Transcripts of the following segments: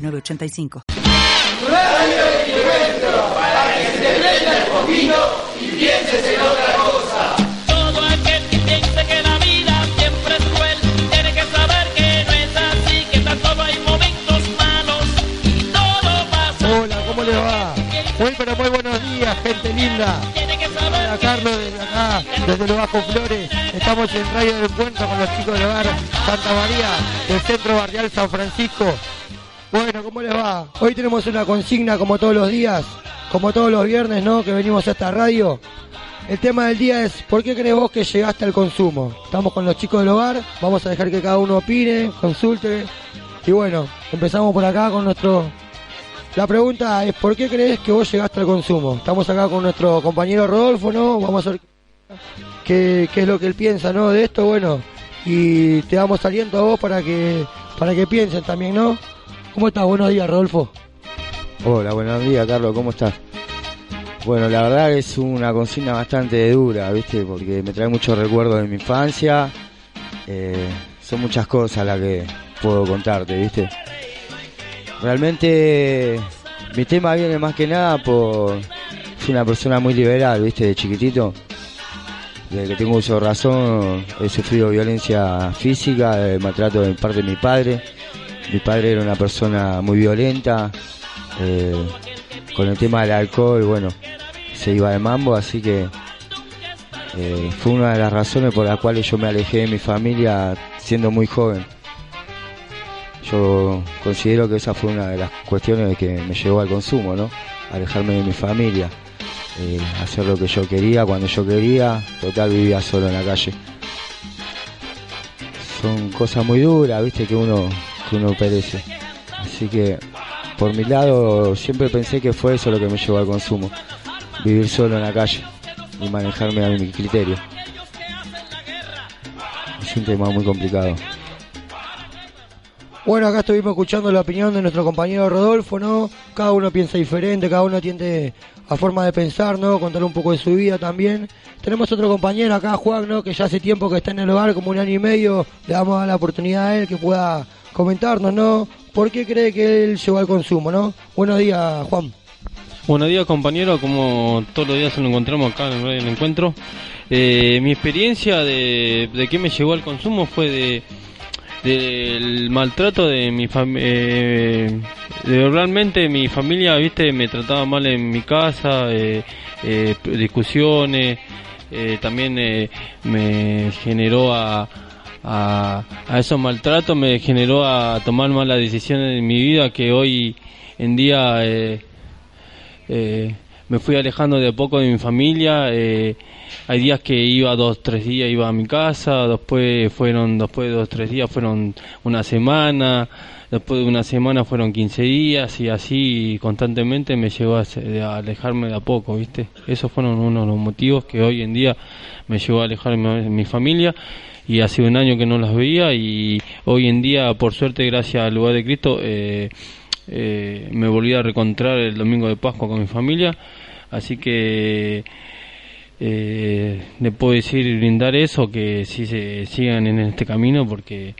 985. Radio Encuentro, para que se prenda el poquito y pienses en otra cosa. Todo aquel que piense que la vida siempre es cruel, tiene que saber que no es así, que tan solo hay momentos malos y todo pasa. Hola, ¿cómo les va? Muy pero muy buenos días, gente linda. Tiene que saber Hola Carlos, desde acá, desde los Bajos Flores. Estamos en Radio de Encuentro con los chicos del hogar Santa María, del Centro Barrial San Francisco. Bueno, ¿cómo les va? Hoy tenemos una consigna como todos los días, como todos los viernes, ¿no? Que venimos a esta radio. El tema del día es ¿por qué crees vos que llegaste al consumo? Estamos con los chicos del hogar, vamos a dejar que cada uno opine, consulte. Y bueno, empezamos por acá con nuestro... La pregunta es ¿por qué crees que vos llegaste al consumo? Estamos acá con nuestro compañero Rodolfo, ¿no? Vamos a ver qué, qué es lo que él piensa, ¿no? De esto, bueno. Y te damos aliento a vos para que, para que piensen también, ¿no? ¿Cómo estás? Buenos días, Rodolfo. Hola, buenos días, Carlos, ¿cómo estás? Bueno, la verdad es una consigna bastante dura, ¿viste? Porque me trae muchos recuerdos de mi infancia. Eh, son muchas cosas las que puedo contarte, ¿viste? Realmente mi tema viene más que nada por... Fui una persona muy liberal, ¿viste? De chiquitito. Desde que tengo uso de razón he sufrido violencia física, eh, maltrato de parte de mi padre. Mi padre era una persona muy violenta. eh, con el tema del alcohol, bueno, se iba de mambo, así que eh, fue una de las razones por las cuales yo me alejé de mi familia siendo muy joven. Yo considero que esa fue una de las cuestiones que me llevó al consumo, ¿no? Alejarme de mi familia, eh, hacer lo que yo quería, cuando yo quería, total vivía solo en la calle. Son cosas muy duras, viste, que uno, uno perece. Así que, por mi lado, siempre pensé que fue eso lo que me llevó al consumo. Vivir solo en la calle y manejarme a mi criterio. Es un tema muy complicado. Bueno, acá estuvimos escuchando la opinión de nuestro compañero Rodolfo, ¿no? Cada uno piensa diferente, cada uno tiende a forma de pensar, ¿no? Contar un poco de su vida también. Tenemos otro compañero acá, Juan, ¿no? Que ya hace tiempo que está en el hogar, como un año y medio. Le damos la oportunidad a él que pueda comentarnos, ¿no? ¿Por qué cree que él llegó al consumo, ¿no? Buenos días, Juan. Buenos días compañero, como todos los días nos encontramos acá en el encuentro. Eh, mi experiencia de, de qué me llegó al consumo fue de del maltrato de mi familia. realmente mi familia, viste, me trataba mal en mi casa, eh, eh, discusiones, eh, también eh, me generó a, a, a esos maltratos, me generó a tomar malas decisiones en mi vida que hoy en día eh, eh, me fui alejando de a poco de mi familia. eh, hay días que iba dos, tres días, iba a mi casa, después fueron, después de dos, tres días fueron una semana, después de una semana fueron 15 días y así constantemente me llegó a, a alejarme de a poco, ¿viste? Esos fueron uno de los motivos que hoy en día me llevó a alejarme de mi familia y hace un año que no las veía y hoy en día, por suerte, gracias al lugar de Cristo, eh, eh, me volví a recontrar el domingo de Pascua con mi familia, así que eh, le puedo decir brindar eso, que si se sigan en este camino porque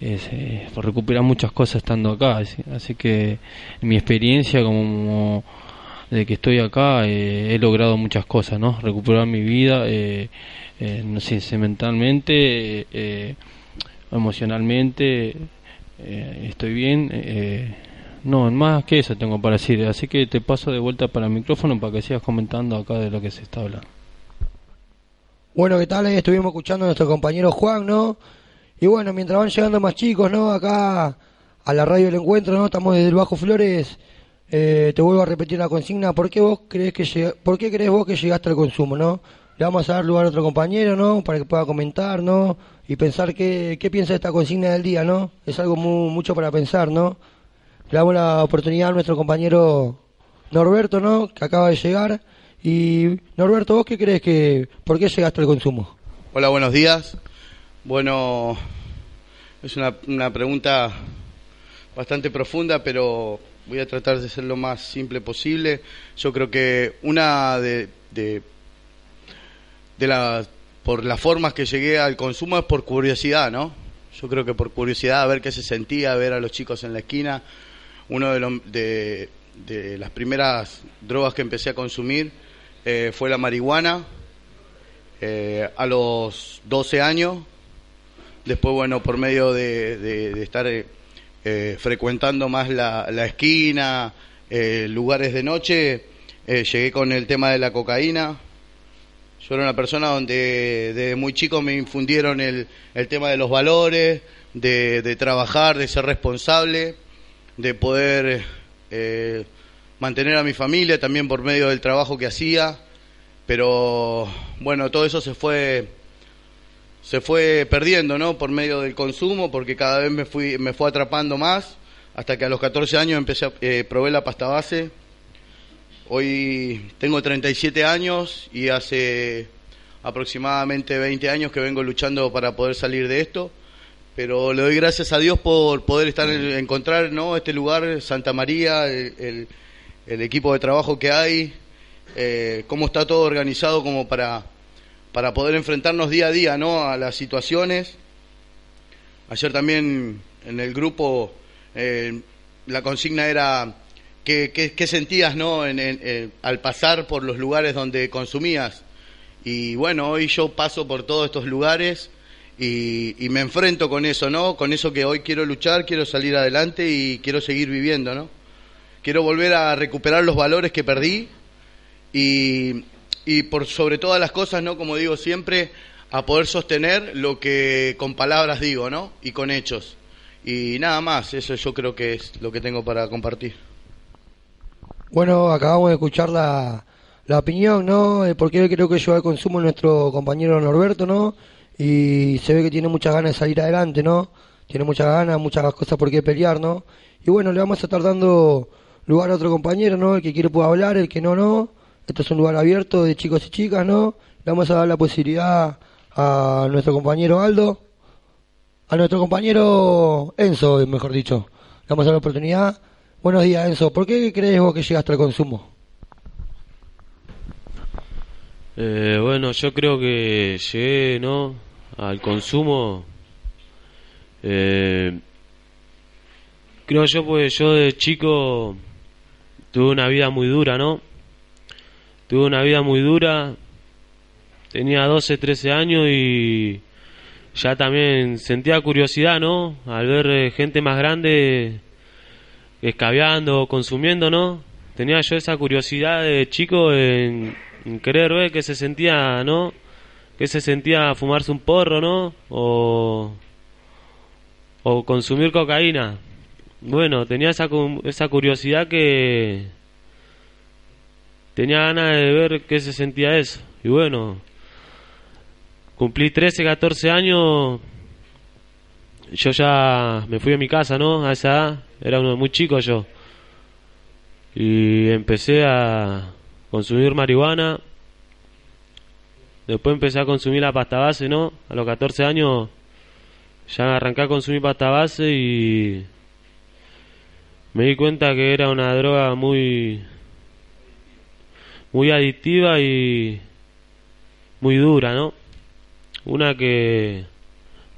es, eh, recuperar muchas cosas estando acá, así, así que mi experiencia como de que estoy acá eh, he logrado muchas cosas, ¿no? Recuperar mi vida, eh, eh, no sé, mentalmente, eh, emocionalmente, eh, estoy bien. eh, no, más que eso tengo para decir, así que te paso de vuelta para el micrófono para que sigas comentando acá de lo que se está hablando. Bueno, ¿qué tal? Estuvimos escuchando a nuestro compañero Juan, ¿no? Y bueno, mientras van llegando más chicos, ¿no? Acá a la radio del encuentro, ¿no? Estamos desde el Bajo Flores. Eh, te vuelvo a repetir la consigna. ¿Por qué vos crees que llega- ¿Por qué crees vos que llegaste al consumo, no? Le vamos a dar lugar a otro compañero, ¿no? Para que pueda comentar, ¿no? Y pensar qué, qué piensa de esta consigna del día, ¿no? Es algo mu- mucho para pensar, ¿no? Le damos la oportunidad a nuestro compañero Norberto, ¿no? Que acaba de llegar. Y Norberto, ¿vos qué crees que, por qué llegaste al consumo? Hola, buenos días. Bueno, es una, una pregunta bastante profunda, pero voy a tratar de ser lo más simple posible. Yo creo que una de, de las por las formas que llegué al consumo es por curiosidad, ¿no? Yo creo que por curiosidad, a ver qué se sentía, ver a los chicos en la esquina. Uno de, de, las primeras drogas que empecé a consumir eh, fue la marihuana eh, a los 12 años. Después, bueno, por medio de, de, estar eh, eh, frecuentando más la, la esquina, lugares de noche, llegué con el tema de la cocaína. Yo era una persona donde desde muy chico me infundieron el, el tema de los valores, de, de trabajar, de ser responsable, de poder eh, mantener a mi familia también por medio del trabajo que hacía. Pero bueno, todo eso se fue se fue perdiendo, ¿no? Por medio del consumo, porque cada vez me fui me fue atrapando más, hasta que a los 14 años empecé a, eh, probé la pasta base. Hoy tengo 37 años y hace aproximadamente 20 años que vengo luchando para poder salir de esto, pero le doy gracias a Dios por poder estar encontrar, ¿no? Este lugar, Santa María, el, equipo de trabajo que hay, eh, cómo está todo organizado como para para poder enfrentarnos día a día ¿no? a las situaciones. Ayer también en el grupo eh, la consigna era qué, qué, sentías ¿no? En, en, al pasar por los lugares donde consumías. Y bueno, hoy yo paso por todos estos lugares y, y, me enfrento con eso, ¿no? Con eso que hoy quiero luchar, quiero salir adelante y quiero seguir viviendo, ¿no? Quiero volver a recuperar los valores que perdí y, y por sobre todas las cosas, ¿no? Como digo siempre, a poder sostener lo que con palabras digo, ¿no? Y con hechos. Y nada más, eso yo creo que es lo que tengo para compartir. Bueno, acabamos de escuchar la, la opinión, ¿no? De por qué creo que lleva al consumo nuestro compañero Norberto, ¿no? Y se ve que tiene muchas ganas de salir adelante, ¿no? Tiene muchas ganas, muchas cosas por qué pelear, ¿no? Y bueno, le vamos a estar dando lugar a otro compañero, ¿no? El que quiere puede hablar, el que no, no. Esto es un lugar abierto de chicos y chicas, ¿no? Le vamos a dar la posibilidad a nuestro compañero Aldo, a nuestro compañero Enzo, mejor dicho. Le vamos a dar la oportunidad. Buenos días, Enzo. ¿Por qué crees vos que llegaste al consumo? Eh, bueno, yo creo que llegué, ¿no? Al consumo. Eh, creo yo, pues yo de chico tuve una vida muy dura, ¿no? Tuve una vida muy dura. Tenía 12, 13 años y ya también sentía curiosidad, ¿no? Al ver eh, gente más grande escabeando, consumiendo, ¿no? Tenía yo esa curiosidad de chico en, en querer ver que se sentía, ¿no? Que se sentía fumarse un porro, ¿no? O, o consumir cocaína. Bueno, tenía esa, esa curiosidad que tenía ganas de ver qué se sentía eso. Y bueno, cumplí 13, 14 años. Yo ya me fui a mi casa, ¿no? A esa edad, era uno muy chico yo. Y empecé a consumir marihuana. Después empecé a consumir la pasta base, ¿no? A los 14 años ya arranqué a consumir pasta base y me di cuenta que era una droga muy muy adictiva y muy dura, ¿no? Una que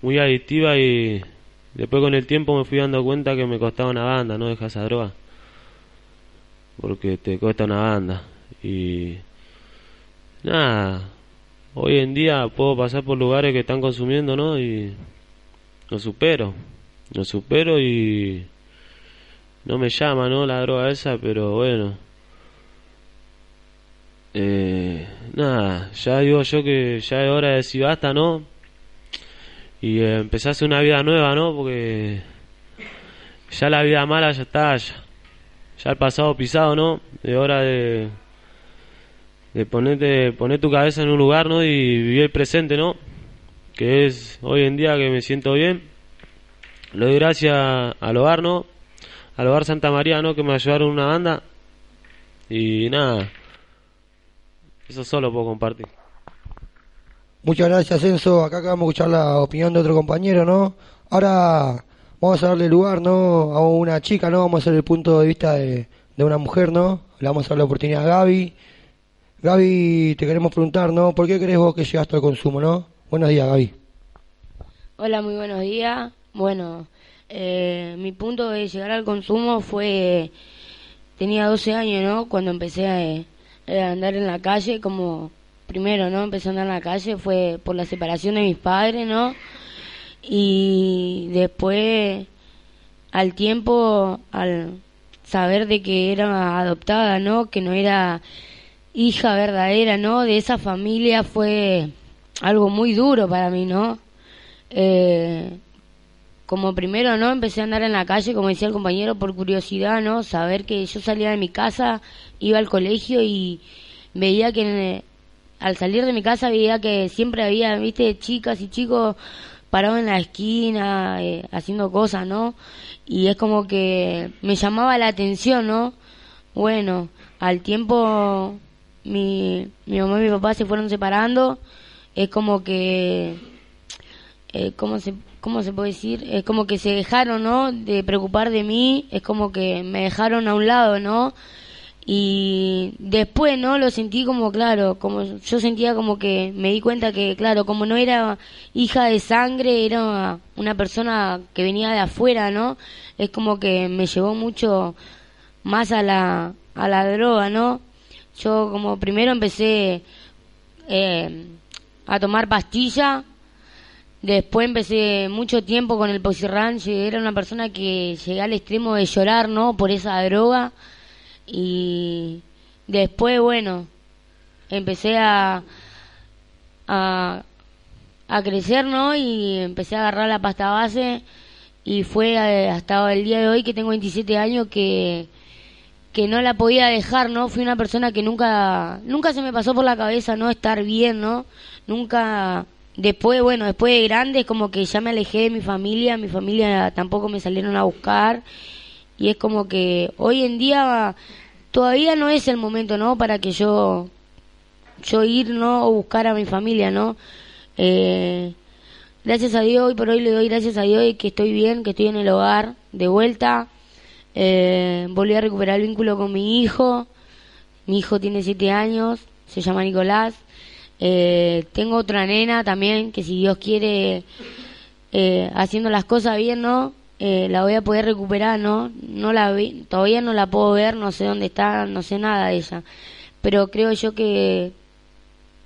muy adictiva y después con el tiempo me fui dando cuenta que me costaba una banda, ¿no? Dejar esa droga. Porque te cuesta una banda. Y nada, hoy en día puedo pasar por lugares que están consumiendo, ¿no? Y lo supero. Lo supero y no me llama, ¿no? La droga esa, pero bueno eh, nada, ya digo yo que ya es hora de decir basta, ¿no? Y eh, hacer una vida nueva, ¿no? Porque ya la vida mala ya está, ya, ya el pasado pisado, ¿no? Es hora de, de ponerte, poner tu cabeza en un lugar, ¿no? Y vivir el presente, ¿no? Que es hoy en día que me siento bien. Le doy gracias al hogar, ¿no? al hogar Santa María, ¿no? Que me ayudaron una banda. Y nada, eso solo puedo compartir. Muchas gracias, Enzo. Acá acabamos de escuchar la opinión de otro compañero, ¿no? Ahora vamos a darle lugar, ¿no? A una chica, ¿no? Vamos a hacer el punto de vista de, de una mujer, ¿no? Le vamos a dar la oportunidad a Gaby. Gaby, te queremos preguntar, ¿no? ¿Por qué crees vos que llegaste al consumo, no? Buenos días, Gaby. Hola, muy buenos días. Bueno, eh, mi punto de llegar al consumo fue, tenía 12 años, ¿no? Cuando empecé a, a andar en la calle, como primero, ¿no? Andar en la calle fue por la separación de mis padres, ¿no? Y después, al tiempo, al saber de que era adoptada, ¿no? Que no era hija verdadera, ¿no? De esa familia fue algo muy duro para mí, ¿no? Eh, como primero, ¿no? Empecé a andar en la calle, como decía el compañero, por curiosidad, ¿no? Saber que yo salía de mi casa, iba al colegio y veía que al salir de mi casa veía que siempre había, viste, chicas y chicos parados en la esquina, eh, haciendo cosas, ¿no? Y es como que me llamaba la atención, ¿no? Bueno, al tiempo mi, mi mamá y mi papá se fueron separando, es como que, eh, ¿cómo, se, ¿cómo se puede decir? Es como que se dejaron, ¿no? De preocupar de mí, es como que me dejaron a un lado, ¿no? Y después, ¿no? Lo sentí como, claro, como yo sentía como que me di cuenta que, claro, como no era hija de sangre, era una persona que venía de afuera, ¿no? Es como que me llevó mucho más a la, a la droga, ¿no? Yo como primero empecé eh, a tomar pastilla, después empecé mucho tiempo con el posirran, era una persona que llegué al extremo de llorar, ¿no? Por esa droga y después, bueno, empecé a, a, a crecer, ¿no? Y empecé a agarrar la pasta base y fue eh, hasta el día de hoy que tengo 27 años que que no la podía dejar, ¿no? Fui una persona que nunca nunca se me pasó por la cabeza no estar bien, ¿no? Nunca después, bueno, después de grande como que ya me alejé de mi familia, mi familia tampoco me salieron a buscar y es como que hoy en día todavía no es el momento, ¿no? Para que yo yo ir, ¿no? O buscar a mi familia, ¿no? Eh, gracias a Dios, hoy por hoy le doy gracias a Dios que estoy bien, que estoy en el hogar, de vuelta. Eh, volví a recuperar el vínculo con mi hijo. Mi hijo tiene siete años, se llama Nicolás. Eh, tengo otra nena también, que si Dios quiere, eh, haciendo las cosas bien, ¿no? Eh, la voy a poder recuperar, ¿no? No la vi, todavía no la puedo ver, no sé dónde está, no sé nada de ella. Pero creo yo que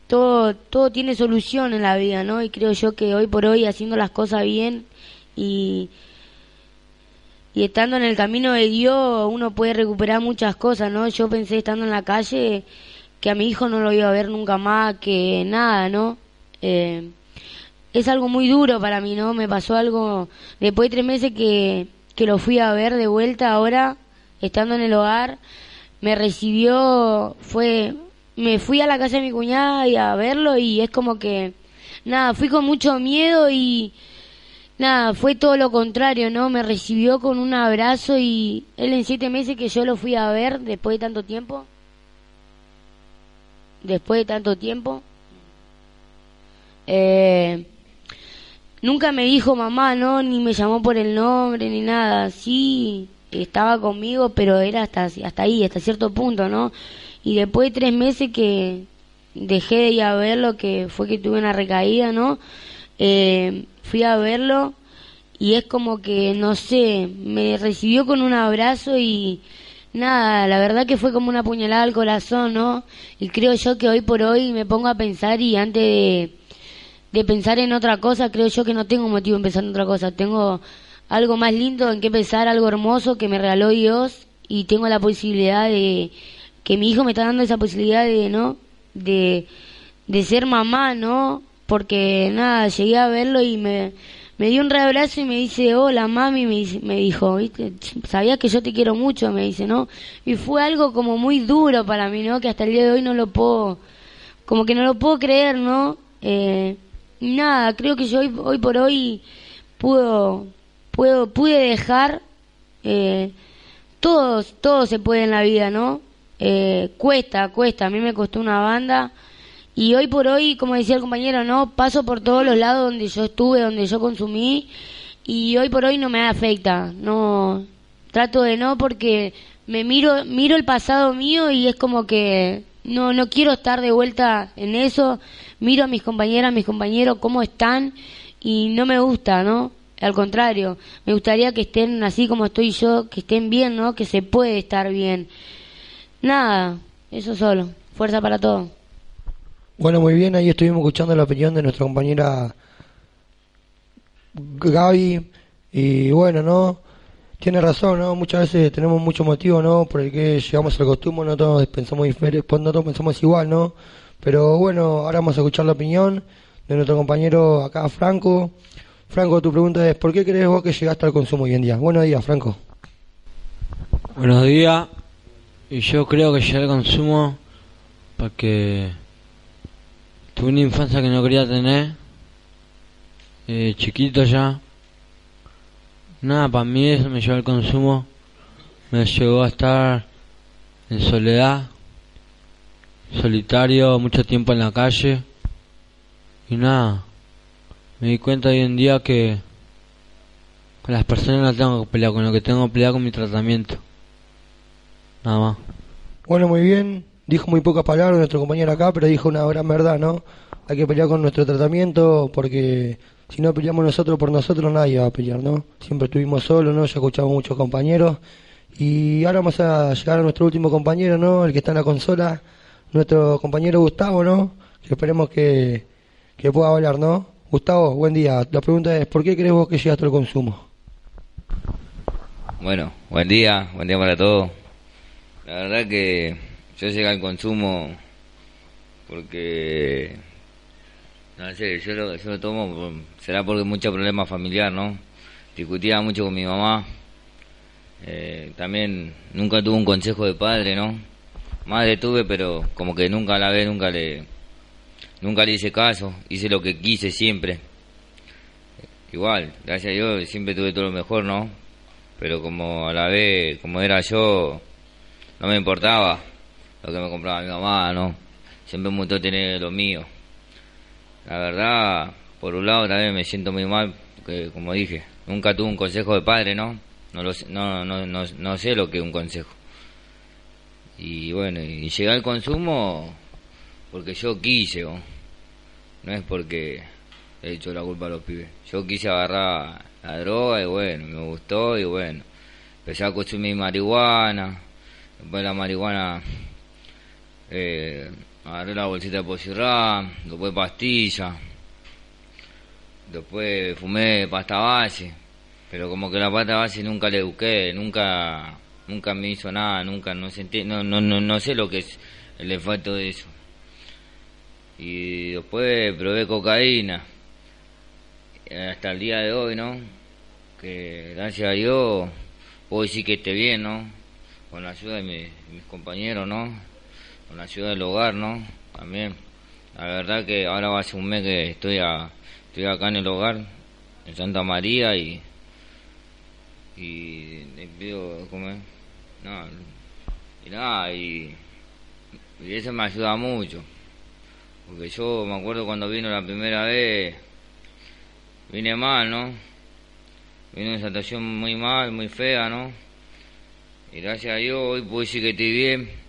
todo, todo tiene solución en la vida, ¿no? Y creo yo que hoy por hoy haciendo las cosas bien y, y estando en el camino de Dios uno puede recuperar muchas cosas, ¿no? Yo pensé estando en la calle que a mi hijo no lo iba a ver nunca más, que nada, ¿no? Eh, es algo muy duro para mí, ¿no? Me pasó algo después de tres meses que, que lo fui a ver de vuelta ahora, estando en el hogar, me recibió, fue, me fui a la casa de mi cuñada y a verlo y es como que, nada, fui con mucho miedo y nada, fue todo lo contrario, ¿no? Me recibió con un abrazo y él en siete meses que yo lo fui a ver después de tanto tiempo, después de tanto tiempo, eh, nunca me dijo mamá, no, ni me llamó por el nombre, ni nada. Sí, estaba conmigo, pero era hasta, hasta ahí, hasta cierto punto, ¿no? Y después de tres meses que dejé de ir a verlo, que fue que tuve una recaída, ¿no? Eh, fui a verlo y es como que, no sé, me recibió con un abrazo y nada, la verdad que fue como una puñalada al corazón, ¿no? Y creo yo que hoy por hoy me pongo a pensar y antes de de pensar en otra cosa, creo yo que no tengo motivo en pensar en otra cosa. Tengo algo más lindo en que pensar, algo hermoso que me regaló Dios y tengo la posibilidad de que mi hijo me está dando esa posibilidad de, ¿no? De, de ser mamá, ¿no? Porque nada, llegué a verlo y me, me dio un reabrazo y me dice, hola mami, me, me dijo, ¿viste? Sabías que yo te quiero mucho, me dice, ¿no? Y fue algo como muy duro para mí, ¿no? Que hasta el día de hoy no lo puedo, como que no lo puedo creer, ¿no? Eh, nada, creo que yo hoy, hoy por hoy puedo, puedo, pude dejar eh, todo, todo se puede en la vida, ¿no? Eh, cuesta, cuesta. A mí me costó una banda. Y hoy por hoy, como decía el compañero, ¿no? Paso por todos los lados donde yo estuve, donde yo consumí. Y hoy por hoy no me afecta. No, trato de no porque me miro, miro el pasado mío y es como que no, no quiero estar de vuelta en eso. Miro a mis compañeras, mis compañeros, cómo están y no me gusta, ¿no? Al contrario, me gustaría que estén así como estoy yo, que estén bien, ¿no? Que se puede estar bien. Nada, eso solo. Fuerza para todo. Bueno, muy bien, ahí estuvimos escuchando la opinión de nuestra compañera Gaby. Y bueno, ¿no? Tiene razón, ¿no? Muchas veces tenemos mucho motivo, ¿no? Por el que llegamos al costume, no todos pensamos diferente, no todos pensamos igual, ¿no? Pero bueno, ahora vamos a escuchar la opinión de nuestro compañero acá, Franco. Franco, tu pregunta es, ¿por qué crees vos que llegaste al consumo hoy en día? Buenos días, Franco. Buenos días. Y yo creo que llegué al consumo porque tuve una infancia que no quería tener, eh, chiquito ya. Nada, para mí eso me llevó al consumo, me llevó a estar en soledad, solitario, mucho tiempo en la calle. Y nada, me di cuenta hoy en día que con las personas no tengo que pelear, con lo que tengo que pelear con mi tratamiento. Nada más. Bueno, muy bien. Dijo muy pocas palabras nuestro compañero acá, pero dijo una gran verdad, ¿no? Hay que pelear con nuestro tratamiento porque si no peleamos nosotros por nosotros, nadie va a pelear, ¿no? Siempre estuvimos solos, ¿no? Ya escuchamos muchos compañeros. Y ahora vamos a llegar a nuestro último compañero, ¿no? El que está en la consola, nuestro compañero Gustavo, ¿no? Que esperemos que, que pueda hablar, ¿no? Gustavo, buen día. La pregunta es, ¿por qué crees vos que llegaste al consumo? Bueno, buen día, buen día para todos. La verdad que yo llegué al consumo porque, no sé, yo lo, yo lo tomo, será porque mucho problema familiar, ¿no? Discutía mucho con mi mamá. Eh, también nunca tuve un consejo de padre, ¿no? Madre tuve, pero como que nunca la ve, nunca le, nunca le hice caso. Hice lo que quise siempre. Igual, gracias a Dios siempre tuve todo lo mejor, ¿no? Pero como a la vez, como era yo, no me importaba lo que me compraba mi mamá, ¿no? Siempre me gustó tener lo mío. La verdad, por un lado también me siento muy mal, porque como dije, nunca tuve un consejo de padre, ¿no? No, lo sé, no, no, no, no sé lo que es un consejo. Y bueno, y llegué al consumo porque yo quise, ¿no? es porque he hecho la culpa a los pibes. Yo quise agarrar la droga y bueno, me gustó y bueno, empecé a consumir marihuana, después la marihuana eh, agarré la bolsita de posirrá, después pastilla, después fumé pasta base, pero como que la pasta base nunca le busqué, nunca nunca me hizo nada, nunca no sentí, no no no, no sé lo que es el efecto de eso. Y después probé cocaína hasta el día de hoy, ¿no? Que gracias a Dios puedo decir que esté bien, ¿no? Con la ayuda de mis compañeros, ¿no? Con la ayuda del hogar, ¿no? También. La verdad que ahora ser un mes que estoy, a, estoy acá en el hogar, en Santa María, y. Y les pido, ¿cómo es? No, y nada, y. Y eso me ayuda mucho. Porque yo me acuerdo cuando vino la primera vez, vine mal, ¿no? Vine en una situación muy mal, muy fea, ¿no? Y gracias a Dios hoy puedo decir que estoy bien.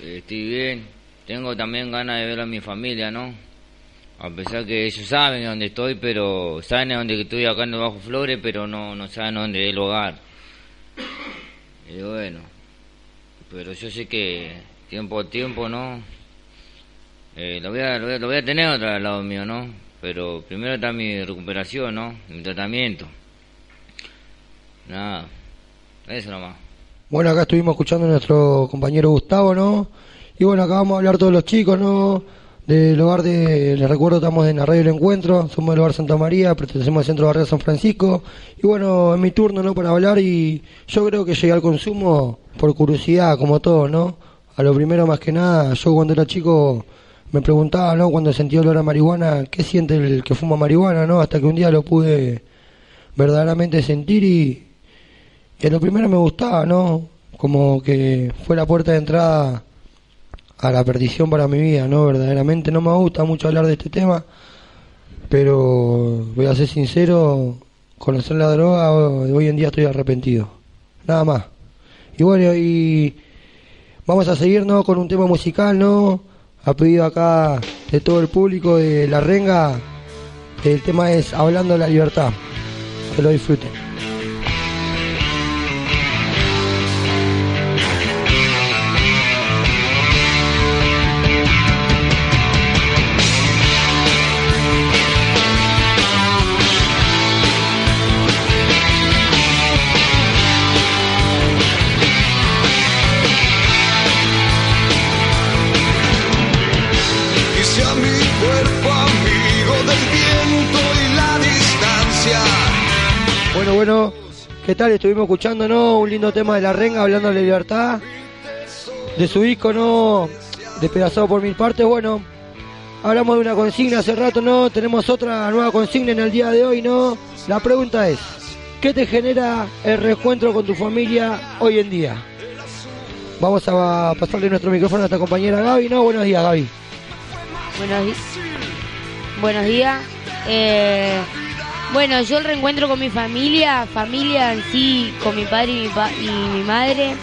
Estoy bien. Tengo también ganas de ver a mi familia, ¿no? A pesar que ellos saben dónde estoy, pero saben dónde estoy acá en el Bajo Flores, pero no, no saben dónde es el hogar. Y bueno, pero yo sé que tiempo a tiempo, ¿no? Eh, lo, voy a, lo, voy a, tener otra al lado mío, ¿no? Pero primero está mi recuperación, ¿no? Mi tratamiento. Nada, eso nomás. Bueno, acá estuvimos escuchando a nuestro compañero Gustavo, ¿no? Y bueno, acá vamos a hablar todos los chicos, ¿no? Del hogar de, les recuerdo, estamos en la radio del encuentro, somos del hogar Santa María, pertenecemos al centro barrio San Francisco. Y bueno, es mi turno, ¿no? Para hablar y yo creo que llegué al consumo por curiosidad, como todo, ¿no? A lo primero, más que nada, yo cuando era chico me preguntaba, ¿no? Cuando sentía olor a marihuana, ¿qué siente el que fuma marihuana, ¿no? Hasta que un día lo pude verdaderamente sentir y, que lo primero me gustaba, ¿no? Como que fue la puerta de entrada a la perdición para mi vida, ¿no? Verdaderamente no me gusta mucho hablar de este tema, pero voy a ser sincero, conocer la droga hoy en día estoy arrepentido, nada más. Y bueno, y vamos a seguirnos con un tema musical, ¿no? Ha pedido acá de todo el público de La Renga, el tema es Hablando de la Libertad. Que lo disfruten. Estuvimos escuchando, ¿no? Un lindo tema de La Renga, hablando de libertad. De su disco, ¿no? Despedazado por mil partes. Bueno, hablamos de una consigna hace rato, ¿no? Tenemos otra nueva consigna en el día de hoy, ¿no? La pregunta es, ¿qué te genera el reencuentro con tu familia hoy en día? Vamos a pasarle nuestro micrófono a nuestra compañera Gaby, ¿no? Buenos días, Gaby. Buenos, di- Buenos días. Eh, bueno, yo el reencuentro con mi familia, familia en sí, con mi padre y mi, pa- y mi madre,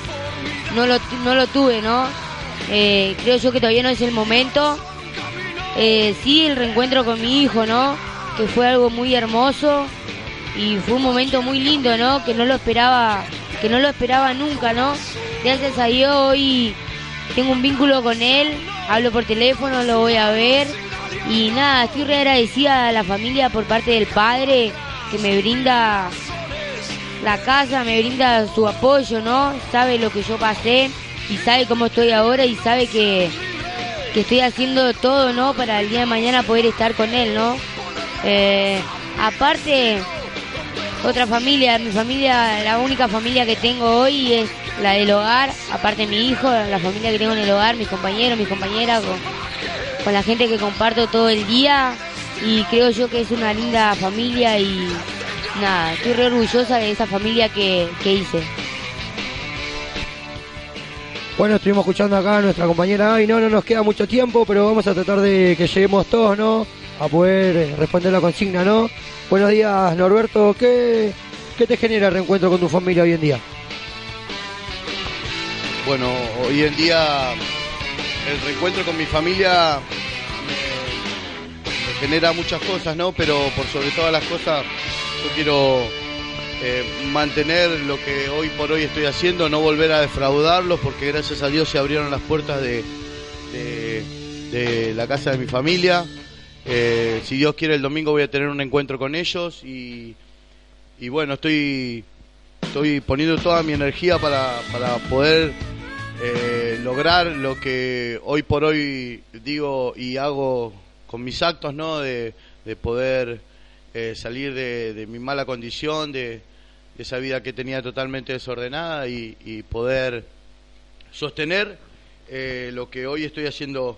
no lo, no lo tuve, ¿no? Eh, creo yo que todavía no es el momento. Eh, sí, el reencuentro con mi hijo, ¿no? Que fue algo muy hermoso y fue un momento muy lindo, ¿no? Que no lo esperaba, que no lo esperaba nunca, ¿no? Gracias a Dios hoy tengo un vínculo con él, hablo por teléfono, lo voy a ver y nada, estoy re agradecida a la familia por parte del padre que me brinda la casa, me brinda su apoyo, ¿no? Sabe lo que yo pasé y sabe cómo estoy ahora y sabe que, que estoy haciendo todo, ¿no? Para el día de mañana poder estar con él, ¿no? Eh, aparte, otra familia, mi familia, la única familia que tengo hoy es la del hogar, aparte mi hijo, la familia que tengo en el hogar, mis compañeros, mis compañeras, con la gente que comparto todo el día y creo yo que es una linda familia y nada, estoy re orgullosa de esa familia que, que hice. Bueno, estuvimos escuchando acá a nuestra compañera Gaby, no, no nos queda mucho tiempo, pero vamos a tratar de que lleguemos todos, ¿no? A poder eh, responder la consigna, ¿no? Buenos días, Norberto. ¿Qué, qué te genera el reencuentro con tu familia hoy en día? Bueno, hoy en día el reencuentro con mi familia genera muchas cosas, ¿no? Pero por sobre todas las cosas yo quiero eh, mantener lo que hoy por hoy estoy haciendo, no volver a defraudarlos, porque gracias a Dios se abrieron las puertas de, de- la casa de mi familia. Eh, si Dios quiere el domingo voy a tener un encuentro con ellos y, y bueno, estoy estoy poniendo toda mi energía para, para poder eh, lograr lo que hoy por hoy digo y hago con mis actos, ¿no? De, de poder eh, salir de, de mi mala condición, de, de esa vida que tenía totalmente desordenada y, y poder sostener eh, lo que hoy estoy haciendo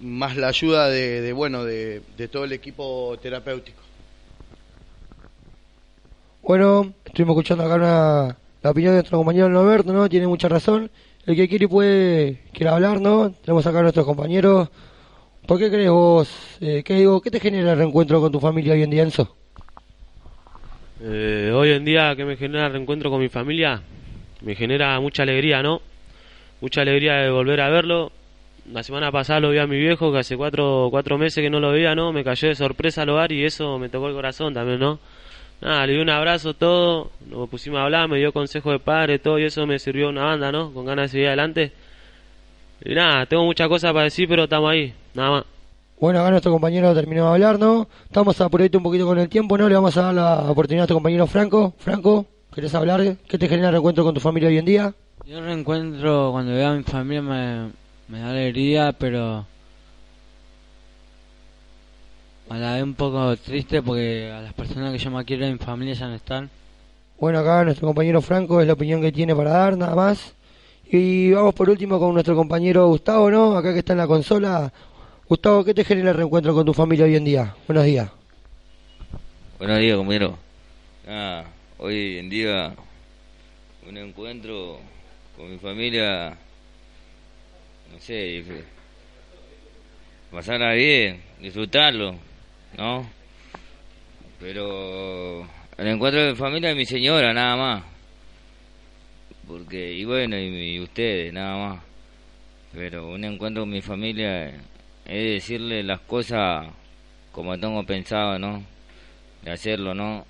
más la ayuda de, de, bueno de, de todo el equipo terapéutico. Bueno, estuvimos escuchando acá una- la opinión de nuestro compañero Norberto, ¿no? Tiene mucha razón. El que quiere puede quiere hablar, ¿no? Tenemos acá a nuestros compañeros. ¿Por qué crees vos? eh, ¿qué, digo, ¿Qué te genera el reencuentro con tu familia hoy en día, Enzo? Eh, hoy en día que me genera el reencuentro con mi familia, me genera mucha alegría, ¿no? Mucha alegría de volver a verlo. La semana pasada lo vi a mi viejo, que hace cuatro, cuatro meses que no lo veía, ¿no? Me cayó de sorpresa al hogar y eso me tocó el corazón también, ¿no? Nada, le di un abrazo, todo, nos pusimos a hablar, me dio consejo de padre, todo, y eso me sirvió una banda, ¿no? Con ganas de seguir adelante. Y nada, tengo muchas cosas para decir, pero estamos ahí, nada más. Bueno, acá nuestro compañero terminó de hablar, ¿no? Estamos apuraditos un poquito con el tiempo, ¿no? Le vamos a dar la oportunidad a nuestro compañero Franco. Franco, ¿querés hablar? ¿Qué te genera el reencuentro con tu familia hoy en día? Yo reencuentro cuando veo a mi familia me, me da alegría, pero a la vez un poco triste porque a las personas que yo más quiero de mi familia ya no están. Bueno, acá nuestro compañero Franco es la opinión que tiene para dar, nada más. Y vamos por último con nuestro compañero Gustavo, ¿no? Acá que está en la consola. Gustavo, ¿qué te genera el reencuentro con tu familia hoy en día? Buenos días. Buenos días, compañero. Ah, hoy en día un encuentro con mi familia, no sé, pasarla bien, disfrutarlo, ¿no? Pero el encuentro de mi familia es mi señora, nada más. Porque, y bueno, y, y ustedes, nada más. Pero un encuentro con mi familia es decirle las cosas como tengo pensado, ¿no? De hacerlo, ¿no?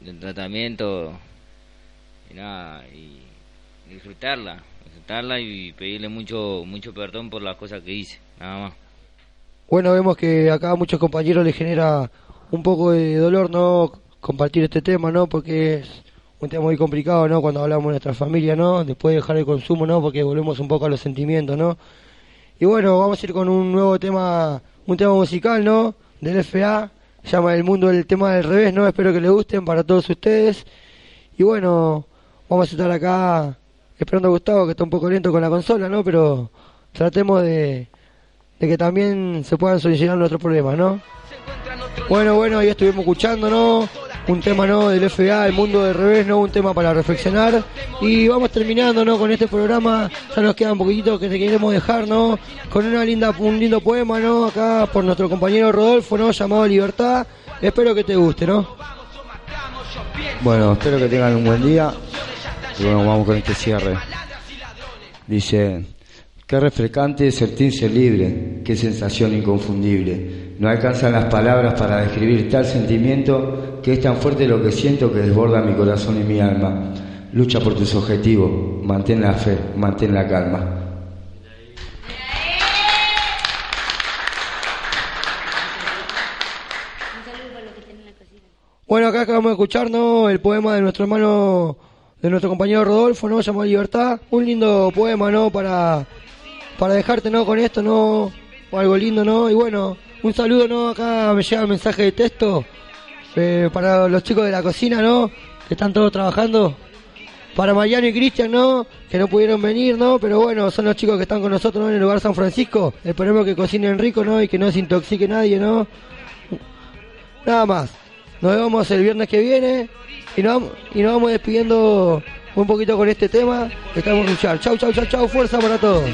Del tratamiento y nada, y disfrutarla, disfrutarla y pedirle mucho mucho perdón por las cosas que hice, nada más. Bueno, vemos que acá a muchos compañeros les genera un poco de dolor, ¿no? Compartir este tema, ¿no? Porque un tema muy complicado, ¿no? Cuando hablamos de nuestra familia, ¿no? Después de dejar el consumo, ¿no? Porque volvemos un poco a los sentimientos, ¿no? Y bueno, vamos a ir con un nuevo tema, un tema musical, ¿no? Del FA, se llama El Mundo del Tema del Revés, ¿no? Espero que les gusten para todos ustedes. Y bueno, vamos a estar acá esperando a Gustavo, que está un poco lento con la consola, ¿no? Pero tratemos de, de que también se puedan solucionar nuestros problemas, ¿no? Bueno, bueno, ahí estuvimos escuchando, ¿no? Un tema, ¿no? Del FA, el mundo del revés, ¿no? Un tema para reflexionar. Y vamos terminando, ¿no? Con este programa. Ya nos queda un poquitito que te queremos dejar, ¿no? Con una linda, un lindo poema, ¿no? Acá por nuestro compañero Rodolfo, ¿no? Llamado Libertad. Espero que te guste, ¿no? Bueno, espero que tengan un buen día. Y bueno, vamos con este cierre. Dice, qué refrescante es sentirse libre, qué sensación inconfundible. No alcanzan las palabras para describir tal sentimiento que es tan fuerte lo que siento que desborda mi corazón y mi alma. Lucha por tus objetivos, mantén la fe, mantén la calma. Bueno, acá acabamos de escuchar, ¿no? El poema de nuestro hermano, de nuestro compañero Rodolfo, ¿no? Llamado Libertad. Un lindo poema, ¿no? Para, para dejarte, ¿no? Con esto, ¿no? O algo lindo, ¿no? Y bueno, un saludo, ¿no? Acá me llega un mensaje de texto eh, para los chicos de la cocina, ¿no? Que están todos trabajando. Para Mariano y Cristian, ¿no? Que no pudieron venir, ¿no? Pero bueno, son los chicos que están con nosotros, ¿no? En el lugar San Francisco. Esperemos que cocinen rico, ¿no? Y que no se intoxique nadie, ¿no? Nada más. Nos vemos el viernes que viene y nos, y nos vamos despidiendo un poquito con este tema estamos a escuchar. Chau, chau, chau, chau. Fuerza para todos.